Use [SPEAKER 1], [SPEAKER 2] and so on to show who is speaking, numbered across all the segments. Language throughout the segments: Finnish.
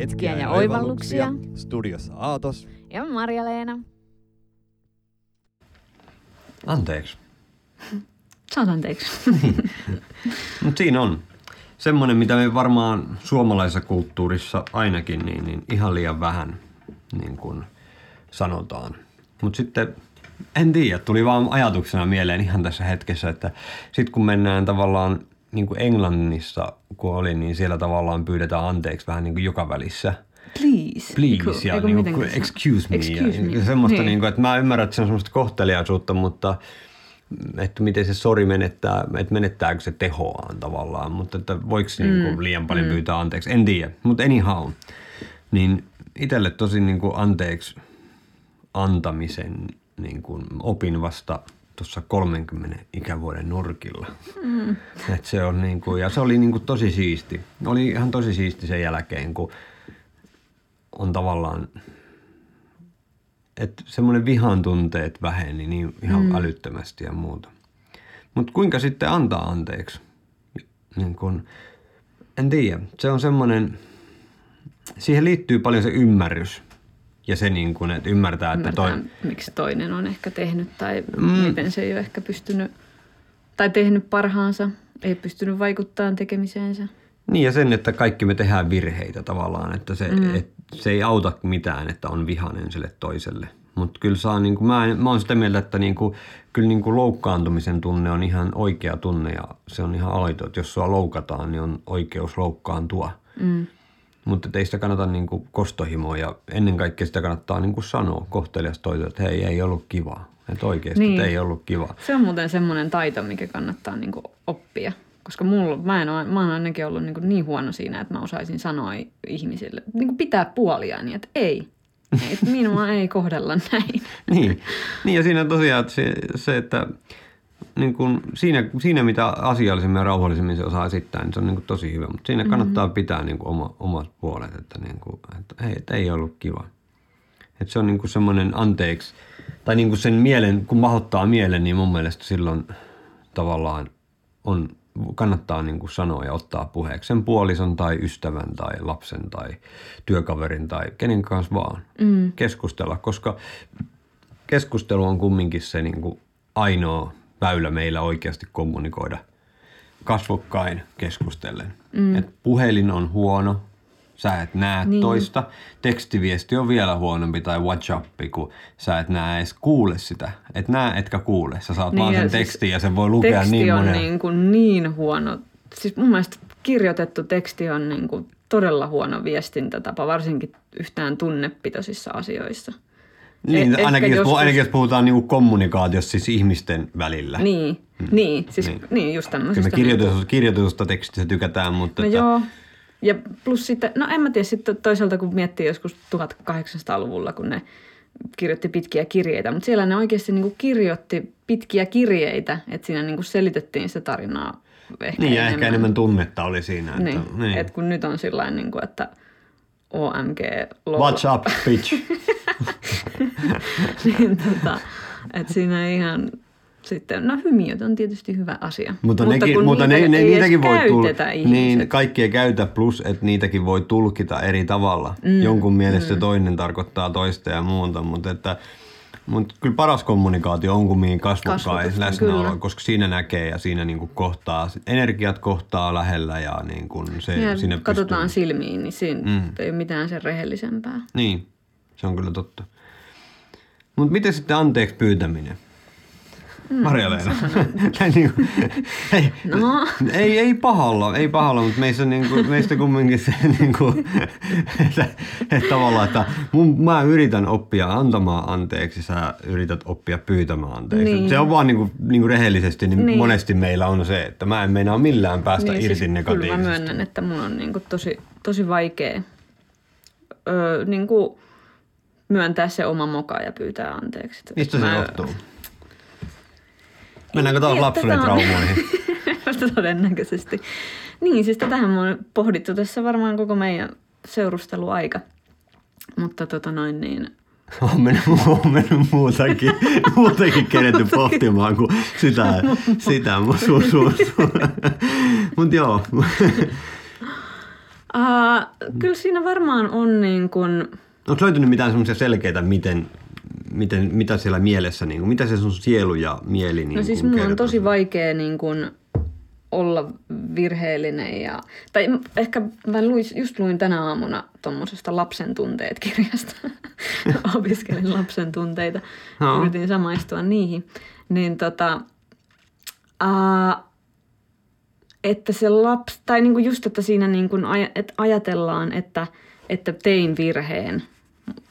[SPEAKER 1] hetkiä ja oivalluksia.
[SPEAKER 2] Studiossa Aatos.
[SPEAKER 1] Ja Marja-Leena.
[SPEAKER 3] Anteeksi.
[SPEAKER 1] Saat anteeksi.
[SPEAKER 3] Mutta siinä on semmoinen, mitä me varmaan suomalaisessa kulttuurissa ainakin niin, niin ihan liian vähän niin kuin sanotaan. Mutta sitten en tiedä, tuli vaan ajatuksena mieleen ihan tässä hetkessä, että sitten kun mennään tavallaan niin kuin Englannissa, kun oli, niin siellä tavallaan pyydetään anteeksi vähän niin kuin joka välissä.
[SPEAKER 1] Please.
[SPEAKER 3] Please ja
[SPEAKER 1] Eiku,
[SPEAKER 3] niin kuin,
[SPEAKER 1] se-
[SPEAKER 3] excuse me.
[SPEAKER 1] Excuse
[SPEAKER 3] ja,
[SPEAKER 1] me.
[SPEAKER 3] ja semmoista,
[SPEAKER 1] Niin.
[SPEAKER 3] niin. kuin, että mä ymmärrän, että se on semmoista kohteliaisuutta, mutta että miten se sori menettää, että menettääkö se tehoaan tavallaan, mutta että voiko mm. niin kuin liian paljon pyytää anteeksi, en tiedä. Mutta anyhow, niin itselle tosi niin kuin anteeksi antamisen niin kuin opin vasta tuossa 30 ikävuoden nurkilla. Mm. Et se on niin kuin, ja se oli niin kuin tosi siisti. Oli ihan tosi siisti sen jälkeen, kun on tavallaan, että semmoinen vihan tunteet väheni niin ihan mm. älyttömästi ja muuta. Mutta kuinka sitten antaa anteeksi? Niin kun, en tiedä. Se on semmoinen, siihen liittyy paljon se ymmärrys. Ja se niin kun, että ymmärtää, että toi,
[SPEAKER 1] Ymmärtää, miksi toinen on ehkä tehnyt tai mm. miten se ei ole ehkä pystynyt tai tehnyt parhaansa, ei pystynyt vaikuttamaan tekemiseensä.
[SPEAKER 3] Niin ja sen, että kaikki me tehdään virheitä tavallaan, että se, mm. et, se ei auta mitään, että on vihainen sille toiselle. Mutta kyllä saa, niin kuin, mä, mä oon sitä mieltä, että niin kuin, kyllä niin kuin loukkaantumisen tunne on ihan oikea tunne ja se on ihan aito, että jos sua loukataan, niin on oikeus loukkaantua. Mm. Mutta ei sitä kannata niin kuin kostohimoa ja ennen kaikkea sitä kannattaa niin kuin sanoa kohtelias toiselle, että hei, ei ollut kivaa. Että oikeasti,
[SPEAKER 1] Niin.
[SPEAKER 3] niin. ei ollut kiva.
[SPEAKER 1] Se on muuten semmoinen taito, mikä kannattaa niinku oppia. Koska mulla, mä, en ole, mä oon ainakin ollut niinku niin huono siinä, että mä osaisin sanoa ihmisille, niinku pitää puoliaan, että ei. Että minua ei kohdella näin.
[SPEAKER 3] niin. niin, ja siinä tosiaan se, se että niin kun siinä, siinä, mitä asiallisemmin ja rauhallisemmin se osaa esittää, niin se on niin kun tosi hyvä. Mutta siinä kannattaa pitää niin kun oma, omat puolet, että, niin kun, että hei, että ei ollut kiva. Että se on niin semmoinen anteeksi, tai niin sen mielen, kun mahdottaa mielen, niin mun mielestä silloin tavallaan on, kannattaa niin kuin sanoa ja ottaa puheeksi sen puolison tai ystävän tai lapsen tai työkaverin tai kenen kanssa vaan mm. keskustella, koska keskustelu on kumminkin se niin kuin ainoa väylä meillä oikeasti kommunikoida kasvokkain keskustellen. Mm. Et puhelin on huono, sä et näe niin. toista. Tekstiviesti on vielä huonompi tai WhatsApp, kun sä et näe edes kuule sitä. Et näe etkä kuule. Sä saat niin, vaan sen
[SPEAKER 1] siis
[SPEAKER 3] tekstin ja sen voi lukea
[SPEAKER 1] teksti
[SPEAKER 3] niin
[SPEAKER 1] on
[SPEAKER 3] monen.
[SPEAKER 1] niin, kuin niin huono. Siis mun mielestä kirjoitettu teksti on niin kuin todella huono viestintätapa, varsinkin yhtään tunnepitoisissa asioissa.
[SPEAKER 3] Niin,
[SPEAKER 1] Eh-
[SPEAKER 3] ainakin, jos,
[SPEAKER 1] joskus-
[SPEAKER 3] ainakin jos puhutaan niinku kommunikaatiossa siis ihmisten välillä.
[SPEAKER 1] Niin, mm. niin, siis niin.
[SPEAKER 3] Niin.
[SPEAKER 1] niin just
[SPEAKER 3] Kyllä
[SPEAKER 1] tämmöisistä.
[SPEAKER 3] me kirjoitusta, kirjoitusta tekstistä tykätään, mutta
[SPEAKER 1] No
[SPEAKER 3] että,
[SPEAKER 1] joo. Ja plus sitten, no en mä tiedä, sitten toisaalta kun miettii joskus 1800-luvulla, kun ne kirjoitti pitkiä kirjeitä, mutta siellä ne oikeasti niin kirjoitti pitkiä kirjeitä, että siinä niin selitettiin sitä tarinaa ehkä
[SPEAKER 3] niin ja
[SPEAKER 1] enemmän.
[SPEAKER 3] ehkä enemmän tunnetta oli siinä. Että,
[SPEAKER 1] Niin,
[SPEAKER 3] niin.
[SPEAKER 1] että kun nyt on sillä niin kuin, että OMG lol.
[SPEAKER 3] What's up, bitch?
[SPEAKER 1] niin, tota, että siinä ihan sitten, no hymiöt on tietysti hyvä asia.
[SPEAKER 3] Mutta, nekin,
[SPEAKER 1] kun
[SPEAKER 3] mutta
[SPEAKER 1] niitä
[SPEAKER 3] ne, ne, niitäkin voi
[SPEAKER 1] ihmiset.
[SPEAKER 3] Niin, kaikki ei käytä, plus että niitäkin voi tulkita eri tavalla. Mm, Jonkun mielestä mm. toinen tarkoittaa toista ja muuta, mutta että mutta kyllä paras kommunikaatio on kumminkin kasvokkain läsnäolo,
[SPEAKER 1] kyllä.
[SPEAKER 3] koska siinä näkee ja siinä niinku kohtaa, energiat kohtaa lähellä ja niinku se,
[SPEAKER 1] ja
[SPEAKER 3] sinne
[SPEAKER 1] katsotaan
[SPEAKER 3] pystyy.
[SPEAKER 1] silmiin, niin siinä mm. ei ole mitään sen rehellisempää.
[SPEAKER 3] Niin, se on kyllä totta. Mutta miten sitten anteeksi pyytäminen? Mm, Marja-Leena. Niinku, ei,
[SPEAKER 1] No.
[SPEAKER 3] ei, ei pahalla, ei pahalla, mutta meistä, niinku, meistä kumminkin se, niinku, että, että tavallaan, että mun, mä yritän oppia antamaan anteeksi, sä yrität oppia pyytämään anteeksi.
[SPEAKER 1] Niin.
[SPEAKER 3] Se on vaan niinku, niinku rehellisesti, niin,
[SPEAKER 1] Niin.
[SPEAKER 3] niin monesti meillä on se, että mä en meinaa millään päästä
[SPEAKER 1] niin,
[SPEAKER 3] irti
[SPEAKER 1] siis
[SPEAKER 3] negatiivisesti.
[SPEAKER 1] Kyllä mä myönnän, että mun on niin kuin tosi, tosi vaikea öö, niin kuin myöntää se oma moka ja pyytää anteeksi.
[SPEAKER 3] Mistä se
[SPEAKER 1] mä-
[SPEAKER 3] johtuu? Mennäänkö taas
[SPEAKER 1] Niin,
[SPEAKER 3] lapsuuden traumoihin?
[SPEAKER 1] Todennäköisesti. Niin, siis tätähän me on pohdittu tässä varmaan koko meidän seurusteluaika. Mutta tota noin niin,
[SPEAKER 3] On mennyt, on mennyt muutakin, muutakin keretty pohtimaan kuin sitä, sitä su, su, su. Mut joo.
[SPEAKER 1] Uh, kyllä siinä varmaan on niin kuin,
[SPEAKER 3] Onko löytynyt mitään semmoisia selkeitä, miten, miten, mitä siellä mielessä, niin kuin, mitä se sun sielu ja mieli niin
[SPEAKER 1] no siis mulla on tosi vaikea niin kuin olla virheellinen ja, tai ehkä mä luin, just luin tänä aamuna tuommoisesta lapsen tunteet kirjasta. Opiskelin lapsen tunteita.
[SPEAKER 3] Joo.
[SPEAKER 1] Yritin samaistua niihin. Niin tota, ää, että se lapsi, tai niinku just, että siinä niinku aj- ajatellaan, että, että tein virheen,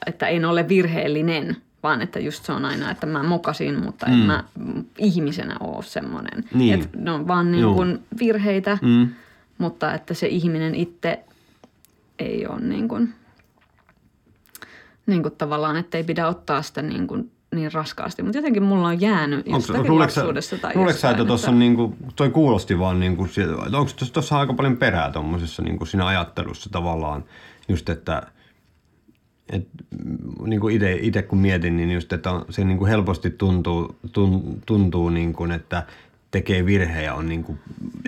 [SPEAKER 1] että en ole virheellinen, vaan että just se on aina, että mä mokasin, mutta en
[SPEAKER 3] Mm.
[SPEAKER 1] mä mm, ihmisenä ole semmoinen.
[SPEAKER 3] Niin.
[SPEAKER 1] Että ne on vaan niin kuin virheitä,
[SPEAKER 3] Mm.
[SPEAKER 1] mutta että se ihminen itse ei ole niin kuin, niin kuin tavallaan, että ei pidä ottaa sitä niin, kuin niin raskaasti. Mutta jotenkin mulla on jäänyt jostakin lapsuudessa tai
[SPEAKER 3] luuleeko sä, että
[SPEAKER 1] jostain,
[SPEAKER 3] tuossa on niinku, toi kuulosti vaan niinku, sieltä- että onko tuossa aika paljon perää tuommoisessa niinku siinä ajattelussa tavallaan just, että et, niin kuin itse kun mietin, niin just, että on, se niin kuin helposti tuntuu, tun, tuntuu niin kuin, että tekee virhejä, on niin kuin,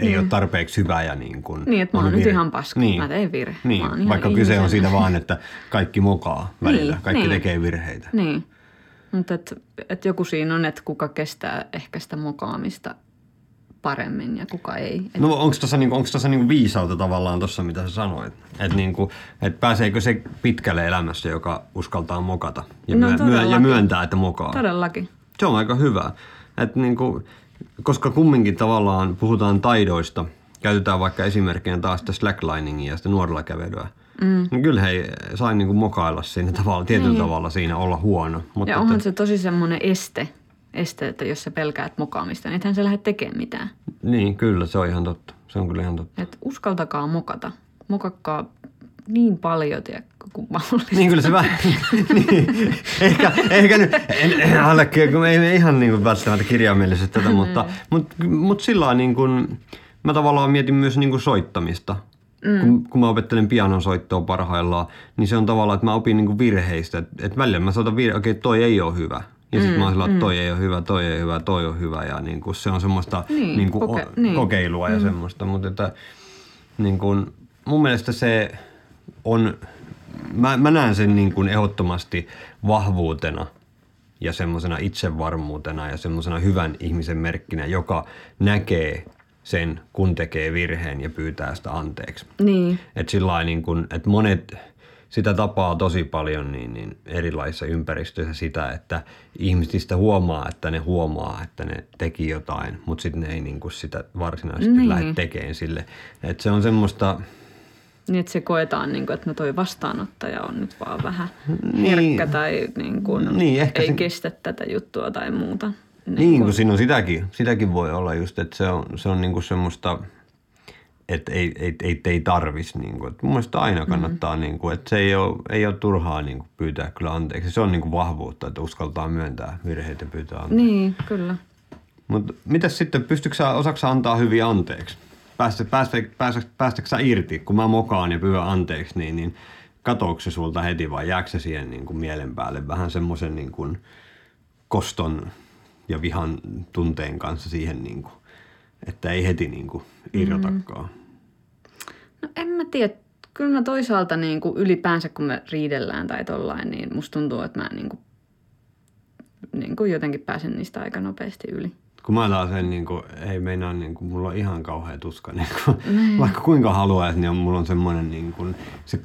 [SPEAKER 3] ei ole tarpeeksi hyvä ja niin kuin,
[SPEAKER 1] Niin, että mä
[SPEAKER 3] on
[SPEAKER 1] oon nyt
[SPEAKER 3] virhe.
[SPEAKER 1] ihan paska. Mä tein virhe. Mä
[SPEAKER 3] Niin, vaikka kyse on siitä vaan, että kaikki mokaa välillä,
[SPEAKER 1] Niin,
[SPEAKER 3] kaikki
[SPEAKER 1] niin.
[SPEAKER 3] tekee virheitä.
[SPEAKER 1] Niin. Mutta et, et joku siinä on, että kuka kestää ehkä sitä mokaamista paremmin ja kuka ei. Et,
[SPEAKER 3] No onko tuossa niinku, onks tossa niinku viisautta tavallaan tuossa, mitä sä sanoit? Että niinku, et pääseekö se pitkälle elämässä, joka uskaltaa mokata ja,
[SPEAKER 1] No
[SPEAKER 3] myö- ja myöntää, että mokaa?
[SPEAKER 1] Todellakin.
[SPEAKER 3] Se on aika hyvä. Et niinku, koska kumminkin tavallaan puhutaan taidoista, käytetään vaikka esimerkkinä taas sitä slackliningia ja sitä nuorella kävelyä. Mm. Niin kyllä he sai niinku mokailla siinä tavalla, tietyllä
[SPEAKER 1] Niin.
[SPEAKER 3] tavalla siinä olla huono. Mutta
[SPEAKER 1] Ja onhan se tosi semmoinen este, este, että jos sä pelkäät mokaamista, niin ethän sä lähde tekemään mitään.
[SPEAKER 3] Niin, kyllä, se on ihan totta. Se on kyllä ihan totta.
[SPEAKER 1] Et uskaltakaa mokata. Mokakkaa niin paljon, tiedätkö, kuin mahdollista.
[SPEAKER 3] Niin kyllä se vähän, niin, ehkä, ehkä nyt, en, en allekirjoita, kun ei ihan niin kuin välttämättä kirjaimellisesti tätä, mutta, mutta, mutta sillä lailla niin kuin, mä tavallaan mietin myös niin kuin soittamista. Mm. Kun, kun mä opettelen pianon soittoa parhaillaan, niin se on tavallaan, että mä opin niin kuin virheistä. Että et välillä mä soitan virhe, okei, toi ei ole hyvä. Ja sitten mä oon sillä, että toi ei ole hyvä, toi ei ole hyvä, toi on hyvä. Ja niin kuin se on semmoista
[SPEAKER 1] Niin,
[SPEAKER 3] niin kuin,
[SPEAKER 1] koke-
[SPEAKER 3] o-
[SPEAKER 1] niin.
[SPEAKER 3] kokeilua ja semmoista. Mutta että, niin kuin, mun mielestä se on, mä, mä näen sen niin kuin ehdottomasti vahvuutena ja semmoisena itsevarmuutena ja semmoisena hyvän ihmisen merkkinä, joka näkee sen, kun tekee virheen ja pyytää sitä anteeksi.
[SPEAKER 1] Niin,
[SPEAKER 3] Että sillä niin kuin, että monet sitä tapaa tosi paljon niin, niin erilaisissa ympäristöissä sitä, että ihmisistä huomaa, että ne huomaa, että ne teki jotain, mutta sitten ne ei niin kuin sitä varsinaisesti
[SPEAKER 1] Niin.
[SPEAKER 3] niin. lähde tekemään sille. Että se on semmoista,
[SPEAKER 1] niin että se koetaan, niin kuin, että no toi vastaanottaja on nyt vaan vähän
[SPEAKER 3] Niin.
[SPEAKER 1] herkkä tai niin kuin,
[SPEAKER 3] Niin, ehkä
[SPEAKER 1] ei
[SPEAKER 3] se-
[SPEAKER 1] kestä tätä juttua tai muuta.
[SPEAKER 3] Niin, kun siinä on sitäkin, sitäkin voi olla just, että se on, se on niinku semmoista, että ei, ei, ei, ei tarvis. Niinku. Et mun mielestä aina kannattaa, mm. niinku, että se ei ole, ei ole turhaa niinku pyytää kyllä anteeksi. Se on niinku vahvuutta, että uskaltaa myöntää virheitä ja pyytää anteeksi.
[SPEAKER 1] Niin, kyllä.
[SPEAKER 3] Mutta mitäs sitten, pystytkö sä, osaksi sä antaa hyviä anteeksi? Päästä, päästä, päästä, päästäkö sä irti, kun mä mokaan ja pyydän anteeksi, niin, niin katoako se sulta heti vai jääkö se siihen niin kuin mielen päälle vähän semmoisen niin kuin koston ja vihan tunteen kanssa siihen, niin kuin, että ei heti niin kuin irrotakaan.
[SPEAKER 1] No en mä tiedä. Kyllä mä toisaalta niin kuin ylipäänsä, kun me riidellään tai tollain, niin musta tuntuu, että mä niin kuin, niin kuin jotenkin pääsen niistä aika nopeasti yli.
[SPEAKER 3] Kun mä taas en, niin kuin, ei meinaa, niin kuin, mulla on ihan kauhea tuska. Niin kuin, vaikka kuinka haluaisi, niin on, mulla on semmoinen niin kuin, se,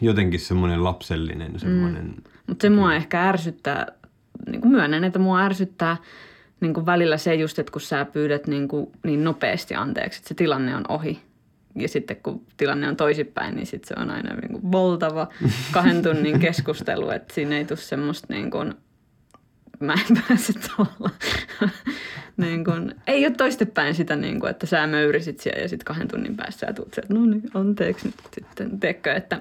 [SPEAKER 3] jotenkin semmoinen lapsellinen semmoinen... Mm.
[SPEAKER 1] Mutta se mua ehkä ärsyttää, niin kuin myönnän, että mua ärsyttää niin kuin välillä se just, että kun sä pyydät niin, kuin niin nopeasti anteeksi, että se tilanne on ohi. Ja sitten kun tilanne on toisinpäin, niin sitten se on aina niin kuin valtava kahden tunnin keskustelu, että siinä ei tule semmoista niin kuin, mä en pääse tuolla. niin kuin, ei ole toistepäin sitä, niin kuin, että sä möyrisit siellä ja sitten kahden tunnin päässä sä tulet sieltä, no niin, anteeksi nyt sitten, teekö, että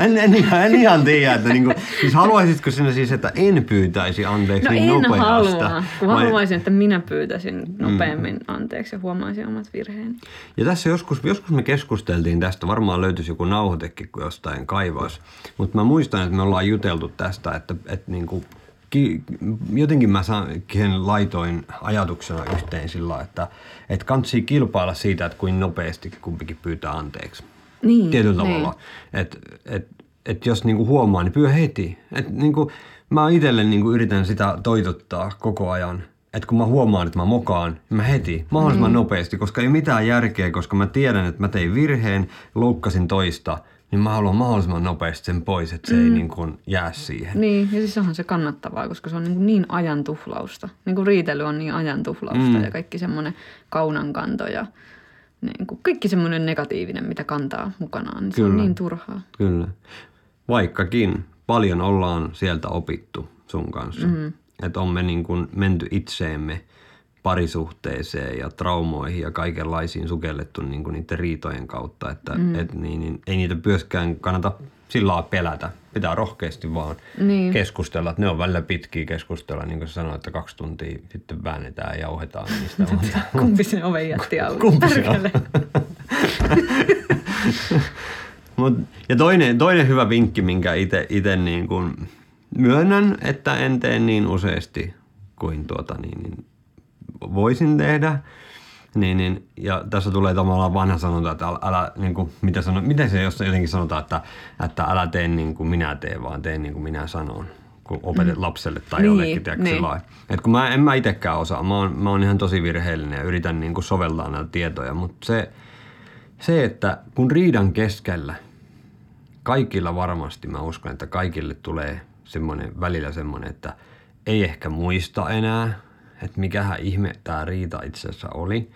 [SPEAKER 3] En, en, ihan, en ihan tiedä, että niinku, siis haluaisitko sinä siis, että en pyytäisi anteeksi
[SPEAKER 1] No
[SPEAKER 3] niin
[SPEAKER 1] en
[SPEAKER 3] nopeasta?
[SPEAKER 1] halua, kun
[SPEAKER 3] Vai-
[SPEAKER 1] haluaisin, että minä pyytäisin nopeammin anteeksi ja huomaisin omat virheeni.
[SPEAKER 3] Ja tässä joskus, joskus me keskusteltiin tästä, varmaan löytyisi joku nauhoitekin, kun jostain kaivaus. Mutta mä muistan, että me ollaan juteltu tästä, että, että niinku, ki, jotenkin mä saan, laitoin ajatuksena yhteen sillä että, että kansi kilpailla siitä, että kuin nopeasti kumpikin pyytää anteeksi.
[SPEAKER 1] Niin,
[SPEAKER 3] tietyllä
[SPEAKER 1] niin.
[SPEAKER 3] tavalla. Että et, et jos niinku huomaa, niin pyö heti. Et niinku, mä itselle niinku yritän sitä toitottaa koko ajan. Että kun mä huomaan, että mä mokaan, niin mä heti, mahdollisimman
[SPEAKER 1] Niin.
[SPEAKER 3] nopeasti, koska ei mitään järkeä, koska mä tiedän, että mä tein virheen, loukkasin toista, niin mä haluan mahdollisimman nopeasti sen pois, että se mm. ei niin kuin jää siihen.
[SPEAKER 1] Niin, ja siis onhan se kannattavaa, koska se on niin, niin ajan tuhlausta. Niin kuin riitely on niin ajan tuhlausta
[SPEAKER 3] Mm.
[SPEAKER 1] mm. ja kaikki semmoinen kaunankanto ja niin kuin kaikki semmoinen negatiivinen, mitä kantaa mukanaan, niin se
[SPEAKER 3] Kyllä.
[SPEAKER 1] on niin turhaa.
[SPEAKER 3] Kyllä. Vaikkakin paljon ollaan sieltä opittu sun kanssa. Mm. Että on me niin kuin menty itseemme parisuhteeseen ja traumoihin ja kaikenlaisiin sukellettu niin kuin niiden riitojen kautta. Että mm. et niin, niin, ei niitä myöskään kannata sillä lailla pelätä. Pitää rohkeasti vaan
[SPEAKER 1] Niin.
[SPEAKER 3] keskustella. Ne on välillä pitkiä keskustella, niin kuin sanoit, että kaksi tuntia sitten väännetään ja jauhetaan niistä. mutta
[SPEAKER 1] Kumpi sen oven jätti auki?
[SPEAKER 3] Kumpi se on? Mut, ja toinen, toinen hyvä vinkki, minkä itse niin kun myönnän, että en tee niin useasti kuin tuota, niin, niin voisin tehdä. Niin, niin, ja tässä tulee tavallaan vanha sanonta, että älä, älä niin kuin, mitä sano, miten se jos jotenkin sanotaan, että, että älä tee niin kuin minä teen, vaan tee niin kuin minä sanon kun opetet mm. lapselle tai
[SPEAKER 1] Niin,
[SPEAKER 3] jollekin, tiedätkö,
[SPEAKER 1] niin.
[SPEAKER 3] Et kun mä, en mä itsekään osaa, mä oon, mä oon ihan tosi virheellinen ja yritän niin kuin soveltaa näitä tietoja, mutta se, se, että kun riidan keskellä, kaikilla varmasti, mä uskon, että kaikille tulee semmoinen, välillä semmoinen, että ei ehkä muista enää, että mikähän ihme tämä riita itse asiassa oli.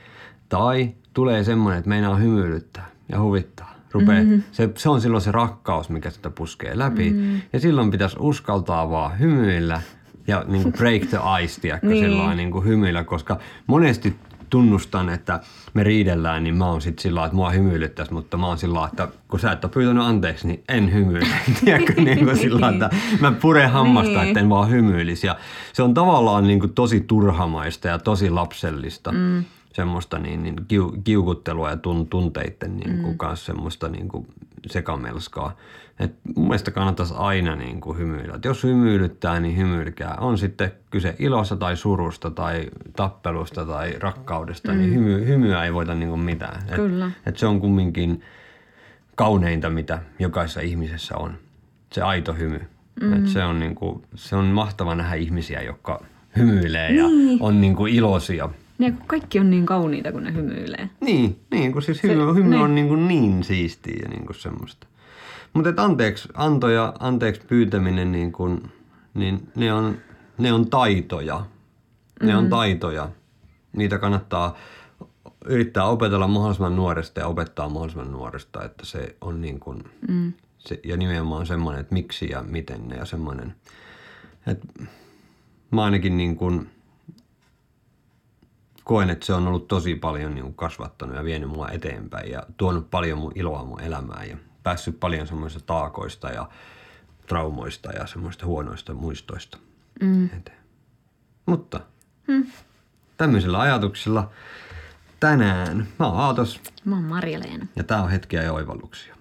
[SPEAKER 3] Tai tulee semmoinen, että meinaa hymyilyttää ja huvittaa. Rupee, mm-hmm. se, se on silloin se rakkaus, mikä sitä puskee läpi. Mm-hmm. Ja silloin pitäisi uskaltaa vaan hymyillä ja niin kuin break the ice, tiedätkö,
[SPEAKER 1] Niin.
[SPEAKER 3] sillä niin kuin hymyillä, koska monesti tunnustan, että me riidellään, niin mä oon sit sillä että mua hymyilyttäisi, mutta mä oon sillä että kun sä et ole pyytänyt anteeksi, niin en hymyile. Tiedätkö, niin kuin sillä että mä puren hammasta,
[SPEAKER 1] Niin.
[SPEAKER 3] että en vaan hymyilisi. Ja se on tavallaan niin kuin tosi turhamaista ja tosi lapsellista. Mm. Semmoista niin, niin kiu, kiukuttelua ja tun, tunteiden niin kuin, mm. kanssa semmoista niin kuin sekamelskaa. Et mun mielestä kannattaisi aina niin kuin hymyillä. Et jos hymyilyttää, niin hymyilkää. On sitten kyse ilosta tai surusta tai tappelusta tai rakkaudesta, mm. niin hymy, hymyä ei voita niin kuin mitään. Et,
[SPEAKER 1] Kyllä.
[SPEAKER 3] et se on kumminkin kauneinta, mitä jokaisessa ihmisessä on. Se aito hymy. Mm. Et se, on niin kuin, se on mahtava nähdä ihmisiä, jotka hymyilee ja
[SPEAKER 1] Niin.
[SPEAKER 3] on niin kuin iloisia.
[SPEAKER 1] Ja kun kaikki on niin kauniita, kun ne hymyilee.
[SPEAKER 3] Niin, niin kun siis hymy, hymy
[SPEAKER 1] niin.
[SPEAKER 3] on niin, kuin niin siistiä ja niin kuin semmoista. Mutta anteeksi, anto ja anteeksi pyytäminen, niin, kuin, niin ne, on, ne on taitoja. Ne on taitoja. Niitä kannattaa yrittää opetella mahdollisimman nuoresta ja opettaa mahdollisimman nuoresta, että se on niin kuin, mm. se, ja nimenomaan semmoinen, että miksi ja miten ne ja semmoinen, että mä ainakin niin kuin, koen, että se on ollut tosi paljon niin kuin kasvattanut ja vienyt mua eteenpäin ja tuonut paljon mun iloa mun elämään ja päässyt paljon semmoisista taakoista ja traumoista ja semmoista huonoista muistoista mm. eteen. Mutta mm. tämmöisillä ajatuksilla tänään mä oon Aatos
[SPEAKER 1] Mä oon Marja-Leena.
[SPEAKER 3] ja tää on hetkiä ja oivalluksia.